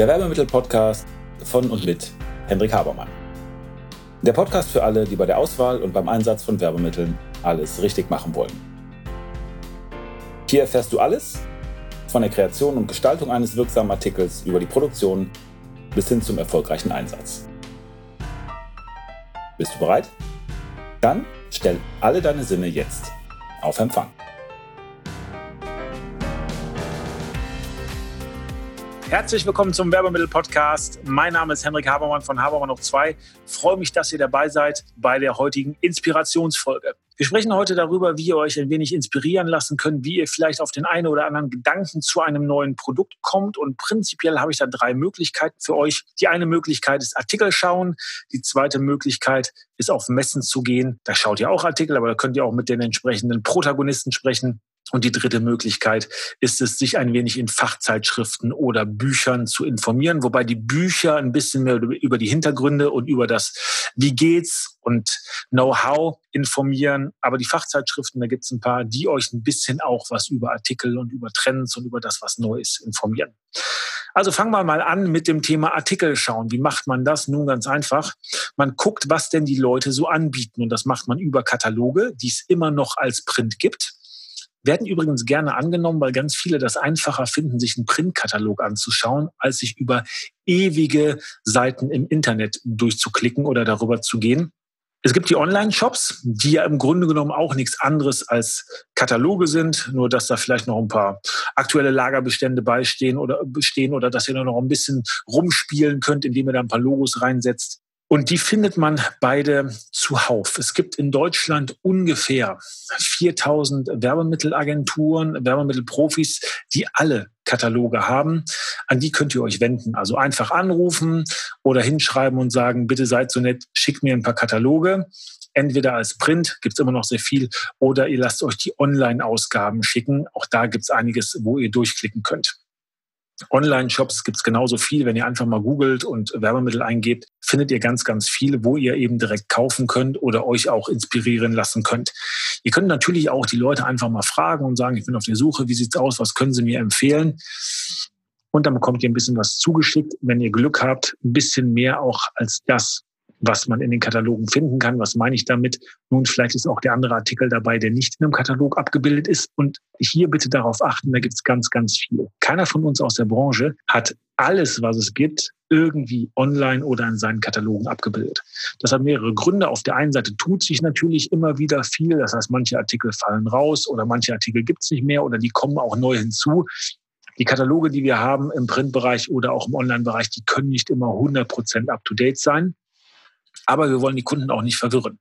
Der Werbemittel-Podcast von und mit Hendrik Habermann. Der Podcast für alle, die bei der Auswahl und beim Einsatz von Werbemitteln alles richtig machen wollen. Hier erfährst du alles von der Kreation und Gestaltung eines wirksamen Artikels über die Produktion bis hin zum erfolgreichen Einsatz. Bist du bereit? Dann stell alle deine Sinne jetzt auf Empfang. Herzlich willkommen zum Werbemittel-Podcast. Mein Name ist Henrik Habermann von Habermann auf 2. Freue mich, dass ihr dabei seid bei der heutigen Inspirationsfolge. Wir sprechen heute darüber, wie ihr euch ein wenig inspirieren lassen könnt, wie ihr vielleicht auf den einen oder anderen Gedanken zu einem neuen Produkt kommt. Und prinzipiell habe ich da drei Möglichkeiten für euch. Die eine Möglichkeit ist Artikel schauen. Die zweite Möglichkeit ist auf Messen zu gehen. Da schaut ihr auch Artikel, aber da könnt ihr auch mit den entsprechenden Protagonisten sprechen. Und die dritte Möglichkeit ist es, sich ein wenig in Fachzeitschriften oder Büchern zu informieren, wobei die Bücher ein bisschen mehr über die Hintergründe und über das Wie geht's und Know-how informieren. Aber die Fachzeitschriften, da gibt es ein paar, die euch ein bisschen auch was über Artikel und über Trends und über das, was neu ist, informieren. Also fangen wir mal an mit dem Thema Artikel schauen. Wie macht man das? Nun ganz einfach. Man guckt, was denn die Leute so anbieten. Und das macht man über Kataloge, die es immer noch als Print gibt werden übrigens gerne angenommen, weil ganz viele das einfacher finden, sich einen Printkatalog anzuschauen, als sich über ewige Seiten im Internet durchzuklicken oder darüber zu gehen. Es gibt die Online-Shops, die ja im Grunde genommen auch nichts anderes als Kataloge sind, nur dass da vielleicht noch ein paar aktuelle Lagerbestände beistehen oder bestehen oder dass ihr noch ein bisschen rumspielen könnt, indem ihr da ein paar Logos reinsetzt. Und die findet man beide zuhauf. Es gibt in Deutschland ungefähr 4000 Werbemittelagenturen, Werbemittelprofis, die alle Kataloge haben. An die könnt ihr euch wenden. Also einfach anrufen oder hinschreiben und sagen, bitte seid so nett, schickt mir ein paar Kataloge. Entweder als Print gibt's immer noch sehr viel oder ihr lasst euch die Online-Ausgaben schicken. Auch da gibt's einiges, wo ihr durchklicken könnt. Online-Shops gibt es genauso viel. Wenn ihr einfach mal googelt und Werbemittel eingebt, findet ihr ganz, ganz viel, wo ihr eben direkt kaufen könnt oder euch auch inspirieren lassen könnt. Ihr könnt natürlich auch die Leute einfach mal fragen und sagen, ich bin auf der Suche, wie sieht's aus, was können Sie mir empfehlen? Und dann bekommt ihr ein bisschen was zugeschickt, wenn ihr Glück habt, ein bisschen mehr auch als das, was man in den Katalogen finden kann. Was meine ich damit? Nun, vielleicht ist auch der andere Artikel dabei, der nicht in einem Katalog abgebildet ist. Und hier bitte darauf achten, da gibt es ganz, ganz viel. Keiner von uns aus der Branche hat alles, was es gibt, irgendwie online oder in seinen Katalogen abgebildet. Das hat mehrere Gründe. Auf der einen Seite tut sich natürlich immer wieder viel. Das heißt, manche Artikel fallen raus oder manche Artikel gibt es nicht mehr oder die kommen auch neu hinzu. Die Kataloge, die wir haben im Printbereich oder auch im Online-Bereich, die können nicht immer 100% up-to-date sein. Aber wir wollen die Kunden auch nicht verwirren.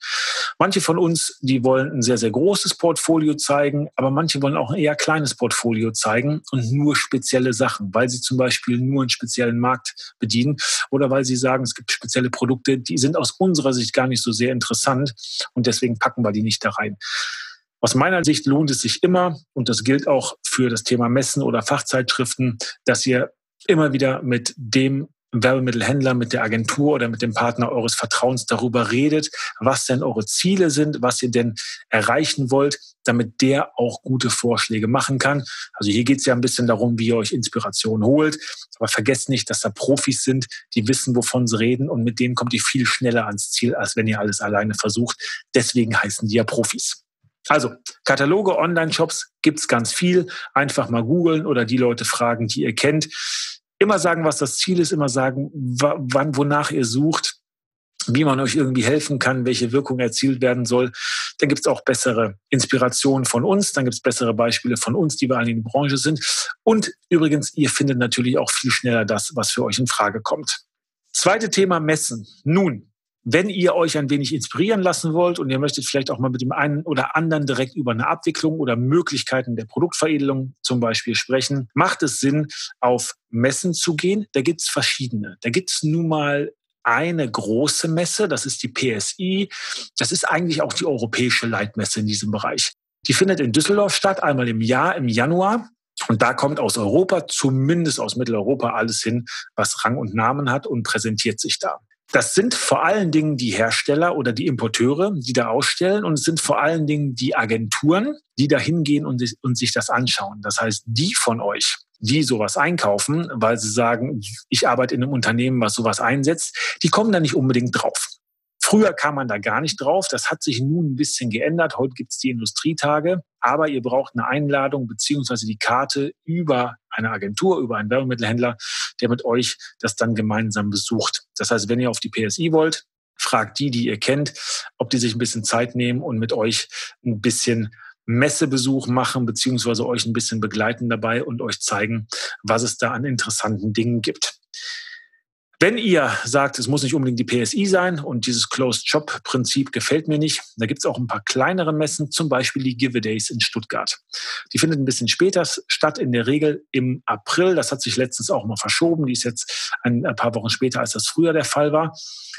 Manche von uns, die wollen ein sehr, sehr großes Portfolio zeigen, aber manche wollen auch ein eher kleines Portfolio zeigen und nur spezielle Sachen, weil sie zum Beispiel nur einen speziellen Markt bedienen oder weil sie sagen, es gibt spezielle Produkte, die sind aus unserer Sicht gar nicht so sehr interessant und deswegen packen wir die nicht da rein. Aus meiner Sicht lohnt es sich immer, und das gilt auch für das Thema Messen oder Fachzeitschriften, dass ihr immer wieder mit dem Werbemittelhändler, mit der Agentur oder mit dem Partner eures Vertrauens darüber redet, was denn eure Ziele sind, was ihr denn erreichen wollt, damit der auch gute Vorschläge machen kann. Also hier geht es ja ein bisschen darum, wie ihr euch Inspiration holt. Aber vergesst nicht, dass da Profis sind, die wissen, wovon sie reden und mit denen kommt ihr viel schneller ans Ziel, als wenn ihr alles alleine versucht. Deswegen heißen die ja Profis. Also, Kataloge, Online-Shops gibt's ganz viel. Einfach mal googeln oder die Leute fragen, die ihr kennt immer sagen, was das Ziel ist, immer sagen, wann, wonach ihr sucht, wie man euch irgendwie helfen kann, welche Wirkung erzielt werden soll. Dann gibt es auch bessere Inspirationen von uns, dann gibt es bessere Beispiele von uns, die wir alle in der Branche sind. Und übrigens, ihr findet natürlich auch viel schneller das, was für euch in Frage kommt. Zweite Thema Messen. Nun, wenn ihr euch ein wenig inspirieren lassen wollt und ihr möchtet vielleicht auch mal mit dem einen oder anderen direkt über eine Abwicklung oder Möglichkeiten der Produktveredelung zum Beispiel sprechen, macht es Sinn, auf Messen zu gehen. Da gibt es verschiedene. Da gibt es nun mal eine große Messe, das ist die PSI. Das ist eigentlich auch die europäische Leitmesse in diesem Bereich. Die findet in Düsseldorf statt, einmal im Jahr, im Januar. Und da kommt aus Europa, zumindest aus Mitteleuropa, alles hin, was Rang und Namen hat und präsentiert sich da. Das sind vor allen Dingen die Hersteller oder die Importeure, die da ausstellen und es sind vor allen Dingen die Agenturen, die da hingehen und, und sich das anschauen. Das heißt, die von euch, die sowas einkaufen, weil sie sagen, ich arbeite in einem Unternehmen, was sowas einsetzt, die kommen da nicht unbedingt drauf. Früher kam man da gar nicht drauf. Das hat sich nun ein bisschen geändert. Heute gibt es die Industrietage. Aber ihr braucht eine Einladung beziehungsweise die Karte über eine Agentur, über einen Werbemittelhändler, der mit euch das dann gemeinsam besucht. Das heißt, wenn ihr auf die PSI wollt, fragt die, die ihr kennt, ob die sich ein bisschen Zeit nehmen und mit euch ein bisschen Messebesuch machen, beziehungsweise euch ein bisschen begleiten dabei und euch zeigen, was es da an interessanten Dingen gibt. Wenn ihr sagt, es muss nicht unbedingt die PSI sein und dieses Closed-Shop-Prinzip gefällt mir nicht, da gibt es auch ein paar kleinere Messen, zum Beispiel die Give Days in Stuttgart. Die findet ein bisschen später statt, in der Regel im April. Das hat sich letztens auch mal verschoben. Die ist jetzt ein, paar Wochen später, als das früher der Fall war.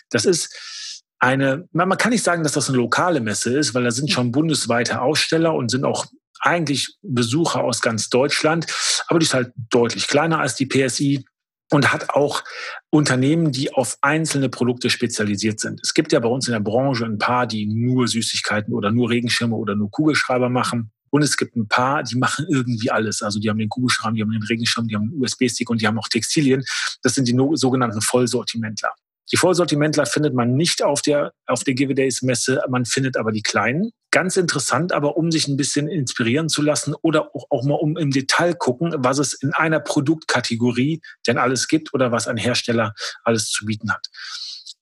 Das ist eine, man kann nicht sagen, dass das eine lokale Messe ist, weil da sind schon bundesweite Aussteller und sind auch eigentlich Besucher aus ganz Deutschland. Aber die ist halt deutlich kleiner als die PSI und hat auch Unternehmen, die auf einzelne Produkte spezialisiert sind. Es gibt ja bei uns in der Branche ein paar, die nur Süßigkeiten oder nur Regenschirme oder nur Kugelschreiber machen. Und es gibt ein paar, die machen irgendwie alles. Also die haben den Kugelschreiber, die haben den Regenschirm, die haben einen USB-Stick und die haben auch Textilien. Das sind die sogenannten Vollsortimentler. Die Vollsortimentler findet man nicht auf der, auf der Give Days Messe, man findet aber die kleinen. Ganz interessant, aber um sich ein bisschen inspirieren zu lassen oder auch, auch mal um im Detail gucken, was es in einer Produktkategorie denn alles gibt oder was ein Hersteller alles zu bieten hat.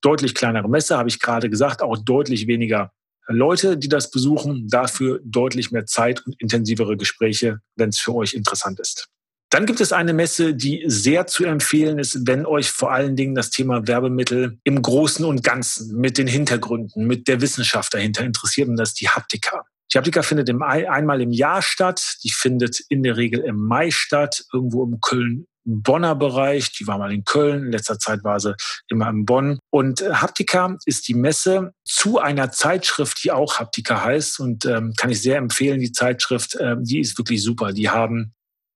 Deutlich kleinere Messe, habe ich gerade gesagt, auch deutlich weniger Leute, die das besuchen, dafür deutlich mehr Zeit und intensivere Gespräche, wenn es für euch interessant ist. Dann gibt es eine Messe, die sehr zu empfehlen ist, wenn euch vor allen Dingen das Thema Werbemittel im Großen und Ganzen mit den Hintergründen, mit der Wissenschaft dahinter interessiert und das ist die Haptika. Die Haptika findet im, einmal im Jahr statt. Die findet in der Regel im Mai statt, irgendwo im Köln Bonner Bereich. Die war mal in Köln. In letzter Zeit war sie immer in Bonn. Und äh, Haptika ist die Messe zu einer Zeitschrift, die auch Haptika heißt und ähm, kann ich sehr empfehlen. Die Zeitschrift, äh, die ist wirklich super. Die haben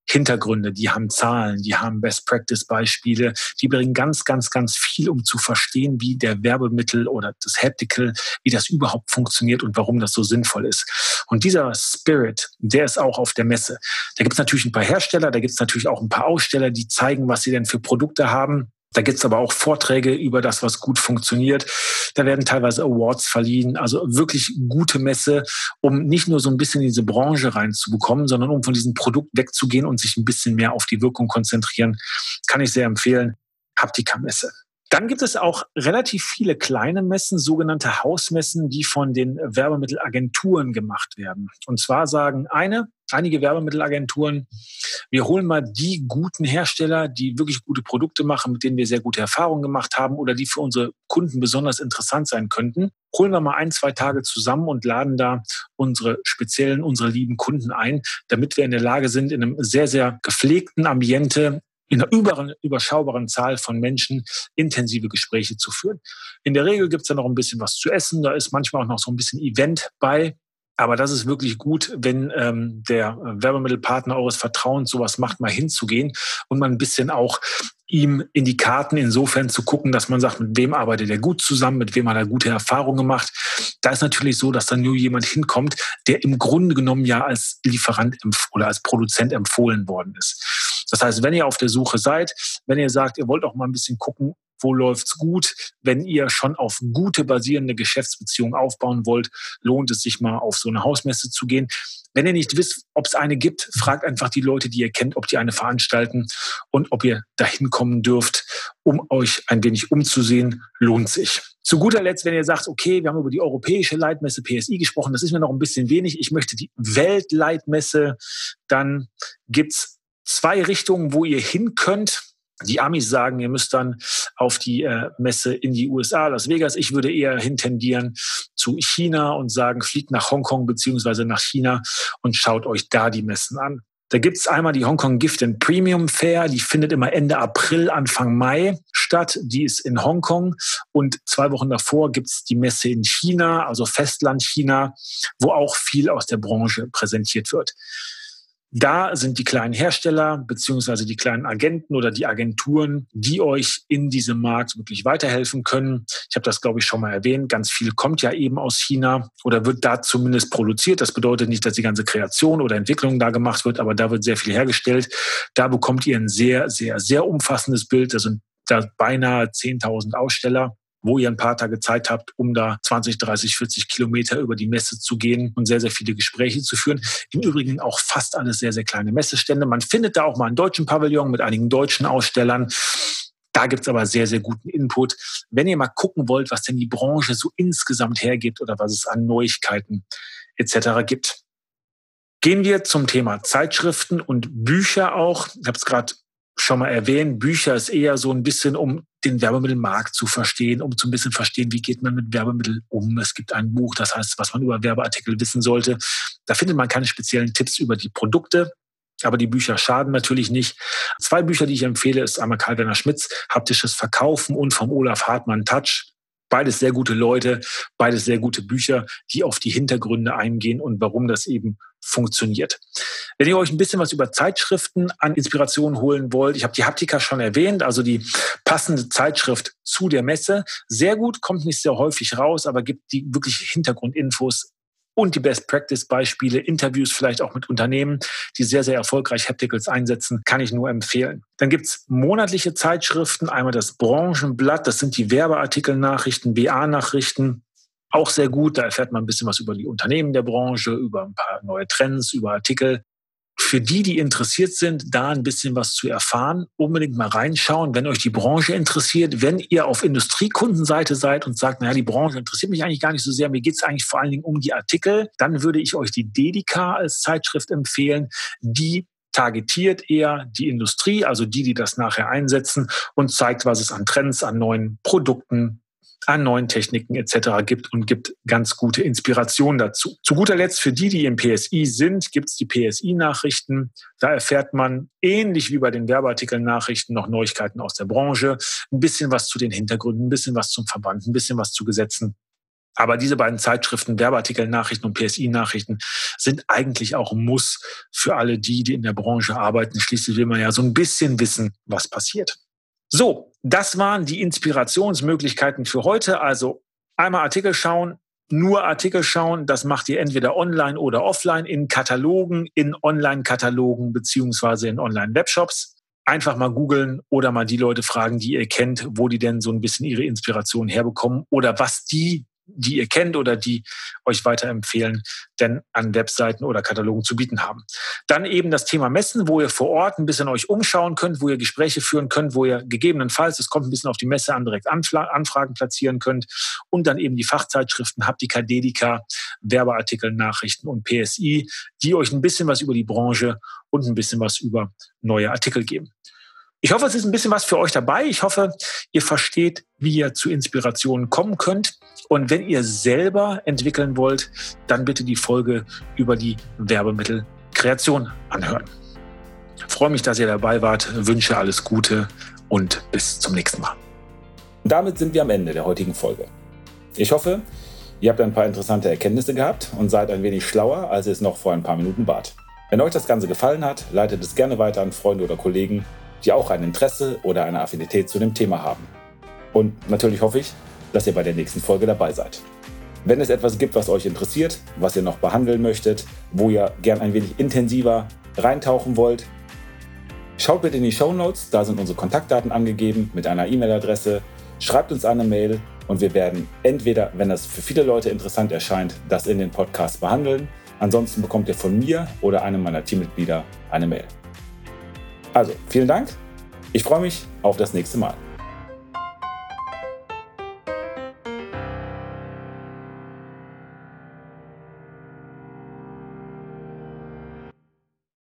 Hintergründe, die haben Zahlen, die haben Best-Practice-Beispiele, die bringen ganz, ganz, ganz viel, um zu verstehen, wie der Werbemittel oder das Haptical, wie das überhaupt funktioniert und warum das so sinnvoll ist. Und dieser Spirit, der ist auch auf der Messe. Da gibt es natürlich ein paar Hersteller, da gibt es natürlich auch ein paar Aussteller, die zeigen, was sie denn für Produkte haben. Da gibt's aber auch Vorträge über das, was gut funktioniert. Da werden teilweise Awards verliehen. Also wirklich gute Messe, um nicht nur so ein bisschen in diese Branche reinzubekommen, sondern um von diesem Produkt wegzugehen und sich ein bisschen mehr auf die Wirkung konzentrieren. Kann ich sehr empfehlen. Haptika-Messe. Dann gibt es auch relativ viele kleine Messen, sogenannte Hausmessen, die von den Werbemittelagenturen gemacht werden. Und zwar sagen eine, einige Werbemittelagenturen, wir holen mal die guten Hersteller, die wirklich gute Produkte machen, mit denen wir sehr gute Erfahrungen gemacht haben oder die für unsere Kunden besonders interessant sein könnten. Holen wir mal ein, zwei Tage zusammen und laden da unsere speziellen, unsere lieben Kunden ein, damit wir in der Lage sind, in einem sehr, sehr gepflegten Ambiente in einer überschaubaren Zahl von Menschen intensive Gespräche zu führen. In der Regel gibt es da noch ein bisschen was zu essen, da ist manchmal auch noch so ein bisschen Event bei. Aber das ist wirklich gut, wenn ähm, der Werbemittelpartner eures Vertrauens sowas macht, mal hinzugehen und man ein bisschen auch ihm in die Karten insofern zu gucken, dass man sagt, mit wem arbeitet er gut zusammen, mit wem hat er gute Erfahrungen gemacht. Da ist natürlich so, dass dann nur jemand hinkommt, der im Grunde genommen ja als Lieferant oder als Produzent empfohlen worden ist. Das heißt, wenn ihr auf der Suche seid, wenn ihr sagt, ihr wollt auch mal ein bisschen gucken, wo läuft's gut. Wenn ihr schon auf gute basierende Geschäftsbeziehungen aufbauen wollt, lohnt es sich mal auf so eine Hausmesse zu gehen. Wenn ihr nicht wisst, ob es eine gibt, fragt einfach die Leute, die ihr kennt, ob die eine veranstalten und ob ihr dahin kommen dürft, um euch ein wenig umzusehen, lohnt sich. Zu guter Letzt, wenn ihr sagt, okay, wir haben über die europäische Leitmesse PSI gesprochen, das ist mir noch ein bisschen wenig, ich möchte die Weltleitmesse, dann gibt's zwei Richtungen, wo ihr hin könnt. Die Amis sagen, ihr müsst dann auf die äh, Messe in die USA, Las Vegas. Ich würde eher hintendieren zu China und sagen, fliegt nach Hongkong beziehungsweise nach China und schaut euch da die Messen an. Da gibt's einmal die Hongkong Gift and Premium Fair, die findet immer Ende April, Anfang Mai statt. Die ist in Hongkong und zwei Wochen davor gibt's die Messe in China, also Festland China, wo auch viel aus der Branche präsentiert wird. Da sind die kleinen Hersteller beziehungsweise die kleinen Agenten oder die Agenturen, die euch in diesem Markt wirklich weiterhelfen können. Ich habe das, glaube ich, schon mal erwähnt. Ganz viel kommt ja eben aus China oder wird da zumindest produziert. Das bedeutet nicht, dass die ganze Kreation oder Entwicklung da gemacht wird, aber da wird sehr viel hergestellt. Da bekommt ihr ein sehr, sehr, sehr umfassendes Bild. Da sind da beinahe 10.000 Aussteller wo ihr ein paar Tage Zeit habt, um da 20, 30, 40 Kilometer über die Messe zu gehen und sehr, sehr viele Gespräche zu führen. Im Übrigen auch fast alles sehr, sehr kleine Messestände. Man findet da auch mal einen deutschen Pavillon mit einigen deutschen Ausstellern. Da gibt's aber sehr, sehr guten Input. Wenn ihr mal gucken wollt, was denn die Branche so insgesamt hergibt oder was es an Neuigkeiten etc. gibt. Gehen wir zum Thema Zeitschriften und Bücher auch. Ich habe es gerade schon mal erwähnt, Bücher ist eher so ein bisschen, um den Werbemittelmarkt zu verstehen, um zu ein bisschen verstehen, wie geht man mit Werbemitteln um. Es gibt ein Buch, das heißt, was man über Werbeartikel wissen sollte. Da findet man keine speziellen Tipps über die Produkte. Aber die Bücher schaden natürlich nicht. Zwei Bücher, die ich empfehle, ist einmal Karl-Werner Schmitz, Haptisches Verkaufen und vom Olaf Hartmann Touch. Beides sehr gute Leute, beides sehr gute Bücher, die auf die Hintergründe eingehen und warum das eben funktioniert. Wenn ihr euch ein bisschen was über Zeitschriften an Inspiration holen wollt, ich habe die Haptika schon erwähnt, also die passende Zeitschrift zu der Messe. Sehr gut, kommt nicht sehr häufig raus, aber gibt die wirklich Hintergrundinfos und die Best Practice Beispiele, Interviews vielleicht auch mit Unternehmen, die sehr, sehr erfolgreich Hapticals einsetzen, kann ich nur empfehlen. Dann gibt's monatliche Zeitschriften, einmal das Branchenblatt, das sind die Werbeartikelnachrichten, BA-Nachrichten, auch sehr gut. Da erfährt man ein bisschen was über die Unternehmen der Branche, über ein paar neue Trends, über Artikel. Für die, die interessiert sind, da ein bisschen was zu erfahren, unbedingt mal reinschauen, wenn euch die Branche interessiert. Wenn ihr auf Industriekundenseite seid und sagt, naja, die Branche interessiert mich eigentlich gar nicht so sehr, mir geht es eigentlich vor allen Dingen um die Artikel, dann würde ich euch die Dedica als Zeitschrift empfehlen, die targetiert eher die Industrie, also die, die das nachher einsetzen und zeigt, was es an Trends, an neuen Produkten, an neuen Techniken etc. gibt und gibt ganz gute Inspiration dazu. Zu guter Letzt für die, die im PSI sind, gibt es die PSI-Nachrichten. Da erfährt man ähnlich wie bei den Werbeartikeln-Nachrichten noch Neuigkeiten aus der Branche, ein bisschen was zu den Hintergründen, ein bisschen was zum Verband, ein bisschen was zu Gesetzen. Aber diese beiden Zeitschriften, Werbeartikel-Nachrichten und PSI-Nachrichten, sind eigentlich auch ein Muss für alle die, die in der Branche arbeiten. Schließlich will man ja so ein bisschen wissen, was passiert. So, das waren die Inspirationsmöglichkeiten für heute. Also einmal Artikel schauen, nur Artikel schauen. Das macht ihr entweder online oder offline in Katalogen, in Online-Katalogen beziehungsweise in Online-Webshops. Einfach mal googeln oder mal die Leute fragen, die ihr kennt, wo die denn so ein bisschen ihre Inspiration herbekommen oder was die die ihr kennt oder die euch weiterempfehlen, denn an Webseiten oder Katalogen zu bieten haben. Dann eben das Thema Messen, wo ihr vor Ort ein bisschen euch umschauen könnt, wo ihr Gespräche führen könnt, wo ihr gegebenenfalls, es kommt ein bisschen auf die Messe an, direkt Anfragen platzieren könnt. Und dann eben die Fachzeitschriften Haptika, Dedica, Werbeartikel, Nachrichten und PSI, die euch ein bisschen was über die Branche und ein bisschen was über neue Artikel geben. Ich hoffe, es ist ein bisschen was für euch dabei. Ich hoffe, ihr versteht, wie ihr zu Inspirationen kommen könnt. Und wenn ihr selber entwickeln wollt, dann bitte die Folge über die Werbemittelkreation anhören. Ich freue mich, dass ihr dabei wart, wünsche alles Gute und bis zum nächsten Mal. Damit sind wir am Ende der heutigen Folge. Ich hoffe, ihr habt ein paar interessante Erkenntnisse gehabt und seid ein wenig schlauer, als ihr es noch vor ein paar Minuten wart. Wenn euch das Ganze gefallen hat, leitet es gerne weiter an Freunde oder Kollegen, die auch ein Interesse oder eine Affinität zu dem Thema haben. Und natürlich hoffe ich, dass ihr bei der nächsten Folge dabei seid. Wenn es etwas gibt, was euch interessiert, was ihr noch behandeln möchtet, wo ihr gern ein wenig intensiver reintauchen wollt, schaut bitte in die Show Notes, da sind unsere Kontaktdaten angegeben mit einer E-Mail-Adresse. Schreibt uns eine Mail und wir werden entweder, wenn das für viele Leute interessant erscheint, das in den Podcast behandeln. Ansonsten bekommt ihr von mir oder einem meiner Teammitglieder eine Mail. Also, vielen Dank. Ich freue mich auf das nächste Mal.